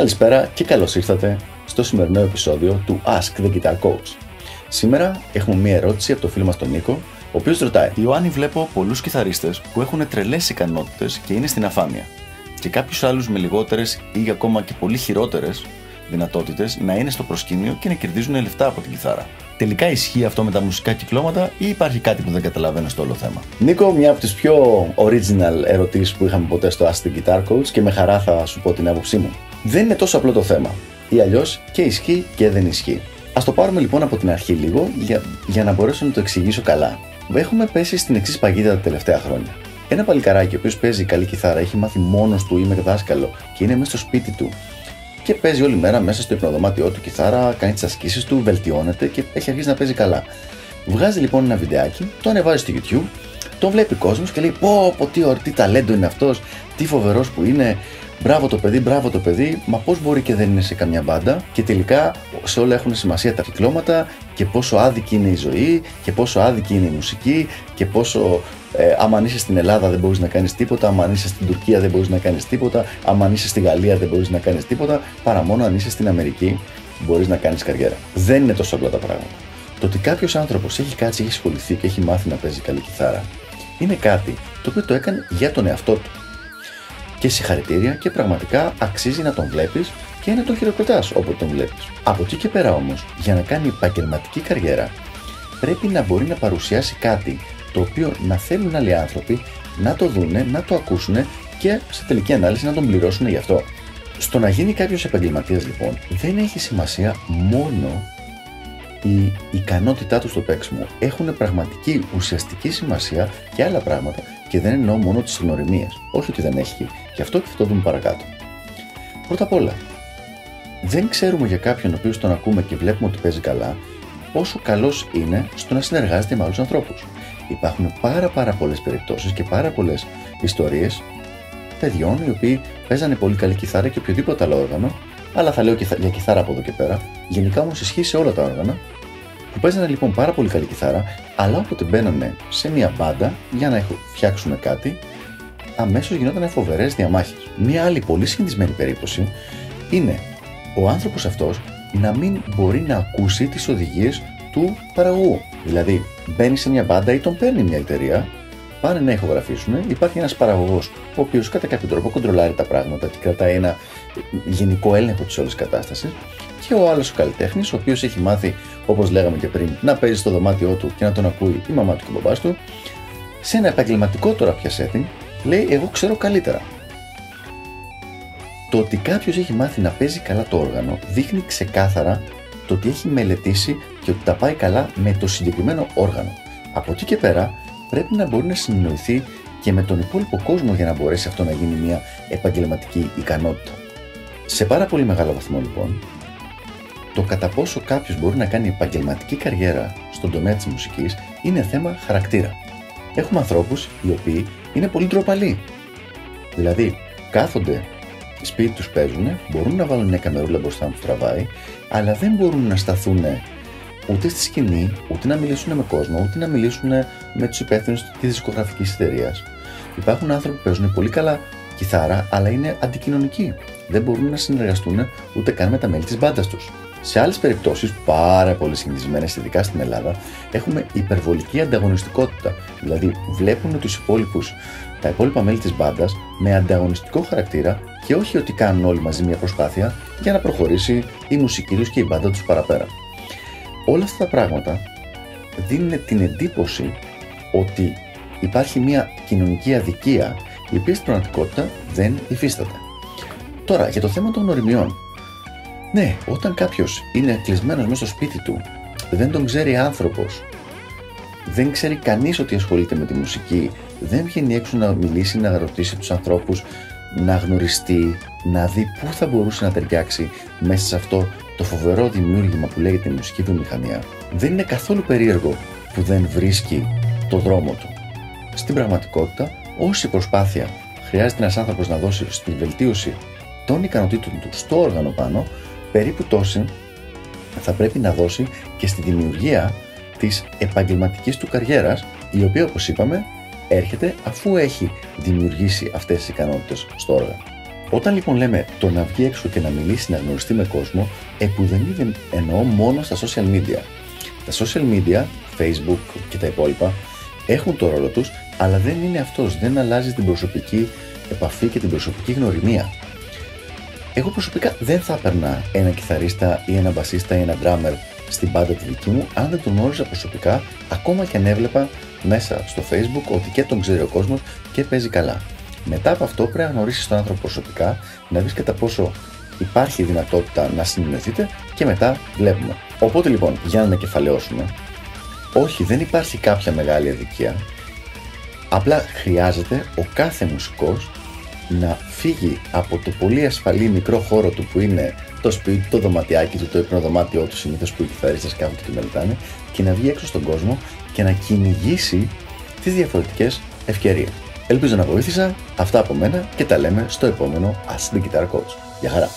Καλησπέρα και καλώς ήρθατε στο σημερινό επεισόδιο του Ask the Guitar Coach. Σήμερα έχουμε μία ερώτηση από το φίλο μας τον Νίκο, ο οποίος ρωτάει Ιωάννη βλέπω πολλούς κιθαρίστες που έχουν τρελές ικανότητες και είναι στην αφάνεια και κάποιους άλλους με λιγότερες ή ακόμα και πολύ χειρότερες δυνατότητες να είναι στο προσκήνιο και να κερδίζουν λεφτά από την κιθάρα. Τελικά ισχύει αυτό με τα μουσικά κυκλώματα ή υπάρχει κάτι που δεν καταλαβαίνω στο όλο θέμα; Νίκο, μια από τις πιο original ερωτήσεις που είχαμε ποτέ στο Ask the Guitar Coach και με χαρά θα σου πω την άποψή μου. Δεν είναι τόσο απλό το θέμα. Ή αλλιώς και ισχύει και δεν ισχύει. Α το πάρουμε λοιπόν από την αρχή λίγο για, για να μπορέσω να το εξηγήσω καλά. Έχουμε πέσει στην εξής παγίδα τα τελευταία χρόνια. Ένα παλικαράκι ο οποίος παίζει καλή κιθάρα, έχει μάθει μόνος του ή με δάσκαλο και είναι μέσα στο σπίτι του και παίζει όλη μέρα μέσα στο υπνοδωμάτιό του κιθάρα, κάνει τις ασκήσεις του, βελτιώνεται και έχει αρχίσει να παίζει καλά. Βγάζει λοιπόν ένα βιντεάκι, το ανεβάζει στο YouTube, το βλέπει κόσμος και λέει: Πω, πω, τι, τι ταλέντο είναι αυτός, τι φοβερός που είναι, Μπράβο το παιδί, μπράβο το παιδί, μα πώς μπορεί και δεν είναι σε καμιά μπάντα. Και τελικά σε όλα έχουν σημασία τα κυκλώματα και πόσο άδικη είναι η ζωή και πόσο άδικη είναι η μουσική και πόσο ε, άμα είσαι στην Ελλάδα δεν μπορείς να κάνεις τίποτα, άμα είσαι στην Τουρκία δεν μπορείς να κάνεις τίποτα, άμα είσαι στη Γαλλία δεν μπορείς να κάνεις τίποτα, παρά μόνο αν είσαι στην Αμερική μπορείς να κάνεις καριέρα. Δεν είναι τόσο απλά τα πράγματα. Το ότι κάποιος άνθρωπος έχει κάτσει, έχει ασχοληθεί και έχει μάθει να παίζει καλή κιθάρα είναι κάτι το οποίο το έκανε για τον εαυτό του και συγχαρητήρια και πραγματικά αξίζει να τον βλέπεις και να τον χειροκροτάς όποτε τον βλέπεις. Από εκεί και πέρα όμως, για να κάνει επαγγελματική καριέρα, πρέπει να μπορεί να παρουσιάσει κάτι το οποίο να θέλουν άλλοι άνθρωποι να το δούνε, να το ακούσουν και σε τελική ανάλυση να τον πληρώσουν γι' αυτό. Στο να γίνει κάποιος επαγγελματίας λοιπόν, δεν έχει σημασία μόνο η ικανότητά τους στο παίξιμο. Έχουν πραγματική ουσιαστική σημασία και άλλα πράγματα και δεν εννοώ μόνο τις γνωριμίες. Όχι ότι δεν έχει. Γι' αυτό και θα το δούμε παρακάτω. Πρώτα απ' όλα, δεν ξέρουμε για κάποιον ο οποίος τον ακούμε και βλέπουμε ότι παίζει καλά, πόσο καλός είναι στο να συνεργάζεται με άλλους ανθρώπους. Υπάρχουν πάρα πάρα πολλές περιπτώσεις και πάρα πολλές ιστορίες παιδιών οι οποίοι παίζανε πολύ καλή κιθάρα και οποιοδήποτε άλλο όργανο, αλλά θα λέω για κιθάρα από εδώ και πέρα, γενικά όμως ισχύει σε όλα τα όργανα, που παίζανε λοιπόν πάρα πολύ καλή κιθάρα, αλλά όποτε μπαίνανε σε μια μπάντα για να φτιάξουν κάτι, αμέσως γινόταν φοβερές διαμάχες. Μία άλλη πολύ συνηθισμένη περίπτωση είναι ο άνθρωπος αυτός να μην μπορεί να ακούσει τις οδηγίες του παραγωγού. Δηλαδή, μπαίνει σε μια μπάντα ή τον παίρνει μια εταιρεία, πάνε να ηχογραφήσουν, υπάρχει ένας παραγωγός ο οποίος κατά κάποιο τρόπο κοντρολάρει τα πράγματα και κρατάει ένα γενικό έλεγχο της όλης κατάστασης και ο άλλος ο καλλιτέχνης, ο οποίος έχει μάθει, όπως λέγαμε και πριν, να παίζει στο δωμάτιό του και να τον ακούει η μαμά του και ο μπαμπάς του, σε ένα επαγγελματικό τώρα πια setting, λέει: Εγώ ξέρω καλύτερα. Το ότι κάποιος έχει μάθει να παίζει καλά το όργανο δείχνει ξεκάθαρα το ότι έχει μελετήσει και ότι τα πάει καλά με το συγκεκριμένο όργανο. Από εκεί και πέρα πρέπει να μπορεί να συνεννοηθεί και με τον υπόλοιπο κόσμο για να μπορέσει αυτό να γίνει μια επαγγελματική ικανότητα. Σε πάρα πολύ μεγάλο βαθμό λοιπόν, το κατά πόσο κάποιος μπορεί να κάνει επαγγελματική καριέρα στον τομέα της μουσικής είναι θέμα χαρακτήρα. Έχουμε ανθρώπους οι οποίοι είναι πολύ ντροπαλοί. Δηλαδή, κάθονται σπίτι τους παίζουν, μπορούν να βάλουν μια καμερούλα μπροστά που τραβάει, αλλά δεν μπορούν να σταθούν ούτε στη σκηνή, ούτε να μιλήσουν με κόσμο, ούτε να μιλήσουν με τους υπεύθυνους της δισκογραφικής εταιρείας. Υπάρχουν άνθρωποι που παίζουν πολύ καλά κιθάρα, αλλά είναι αντικοινωνικοί. Δεν μπορούν να συνεργαστούν ούτε καν με τα μέλη της μπάντας τους. Σε άλλες περιπτώσεις, πάρα πολύ συνηθισμένε, ειδικά στην Ελλάδα, έχουμε υπερβολική ανταγωνιστικότητα. Δηλαδή, βλέπουν τους υπόλοιπους, τα υπόλοιπα μέλη της μπάντας με ανταγωνιστικό χαρακτήρα και όχι ότι κάνουν όλοι μαζί μια προσπάθεια για να προχωρήσει η μουσική τους και η μπάντα τους παραπέρα. Όλα αυτά τα πράγματα δίνουν την εντύπωση ότι υπάρχει μια κοινωνική αδικία η οποία στην πραγματικότητα δεν υφίσταται. Τώρα, για το θέμα των γνωριμιών. Ναι, όταν κάποιος είναι κλεισμένος μέσα στο σπίτι του, δεν τον ξέρει άνθρωπος, δεν ξέρει κανείς ότι ασχολείται με τη μουσική, δεν βγαίνει έξω να μιλήσει, να ρωτήσει τους ανθρώπους, να γνωριστεί, να δει πού θα μπορούσε να ταιριάξει μέσα σε αυτό το φοβερό δημιούργημα που λέγεται η μουσική βιομηχανία, δεν είναι καθόλου περίεργο που δεν βρίσκει το δρόμο του. Στην πραγματικότητα, όση προσπάθεια χρειάζεται ένας άνθρωπος να δώσει στη βελτίωση των ικανοτήτων του στο όργανο πάνω, περίπου τόση θα πρέπει να δώσει και στη δημιουργία της επαγγελματικής του καριέρας, η οποία όπως είπαμε έρχεται αφού έχει δημιουργήσει αυτές τις ικανότητες στο όργανο. Όταν λοιπόν λέμε το να βγει έξω και να μιλήσει, να γνωριστεί με κόσμο, επουδενή δεν εννοώ μόνο στα social media. Τα social media, facebook και τα υπόλοιπα, έχουν το ρόλο τους, αλλά δεν είναι αυτός, δεν αλλάζει την προσωπική επαφή και την προσωπική γνωριμία. Εγώ προσωπικά δεν θα έπαιρνα ένα κιθαρίστα ή ένα μπασίστα ή ένα drummer στην πάντα τη δική μου αν δεν τον γνώριζα προσωπικά, ακόμα και αν έβλεπα μέσα στο facebook ότι και τον ξέρει ο κόσμος και παίζει καλά. Μετά από αυτό πρέπει να γνωρίσεις τον άνθρωπο προσωπικά, να δεις κατά πόσο υπάρχει δυνατότητα να συνεννοηθείτε και μετά βλέπουμε. Οπότε λοιπόν, για να ανακεφαλαιώσουμε, όχι, δεν υπάρχει κάποια μεγάλη αδικία. Απλά χρειάζεται ο κάθε μουσικός να φύγει από το πολύ ασφαλή μικρό χώρο του που είναι το σπίτι, το δωματιάκι του, το υπνοδωμάτιό του συνήθως που οι κιθαρίστες κάθονται και μελετάνε και να βγει έξω στον κόσμο και να κυνηγήσει τις διαφορετικές ευκαιρίες. Ελπίζω να βοήθησα. Αυτά από μένα και τα λέμε στο επόμενο Ask the Guitar Coach. Γεια χαρά!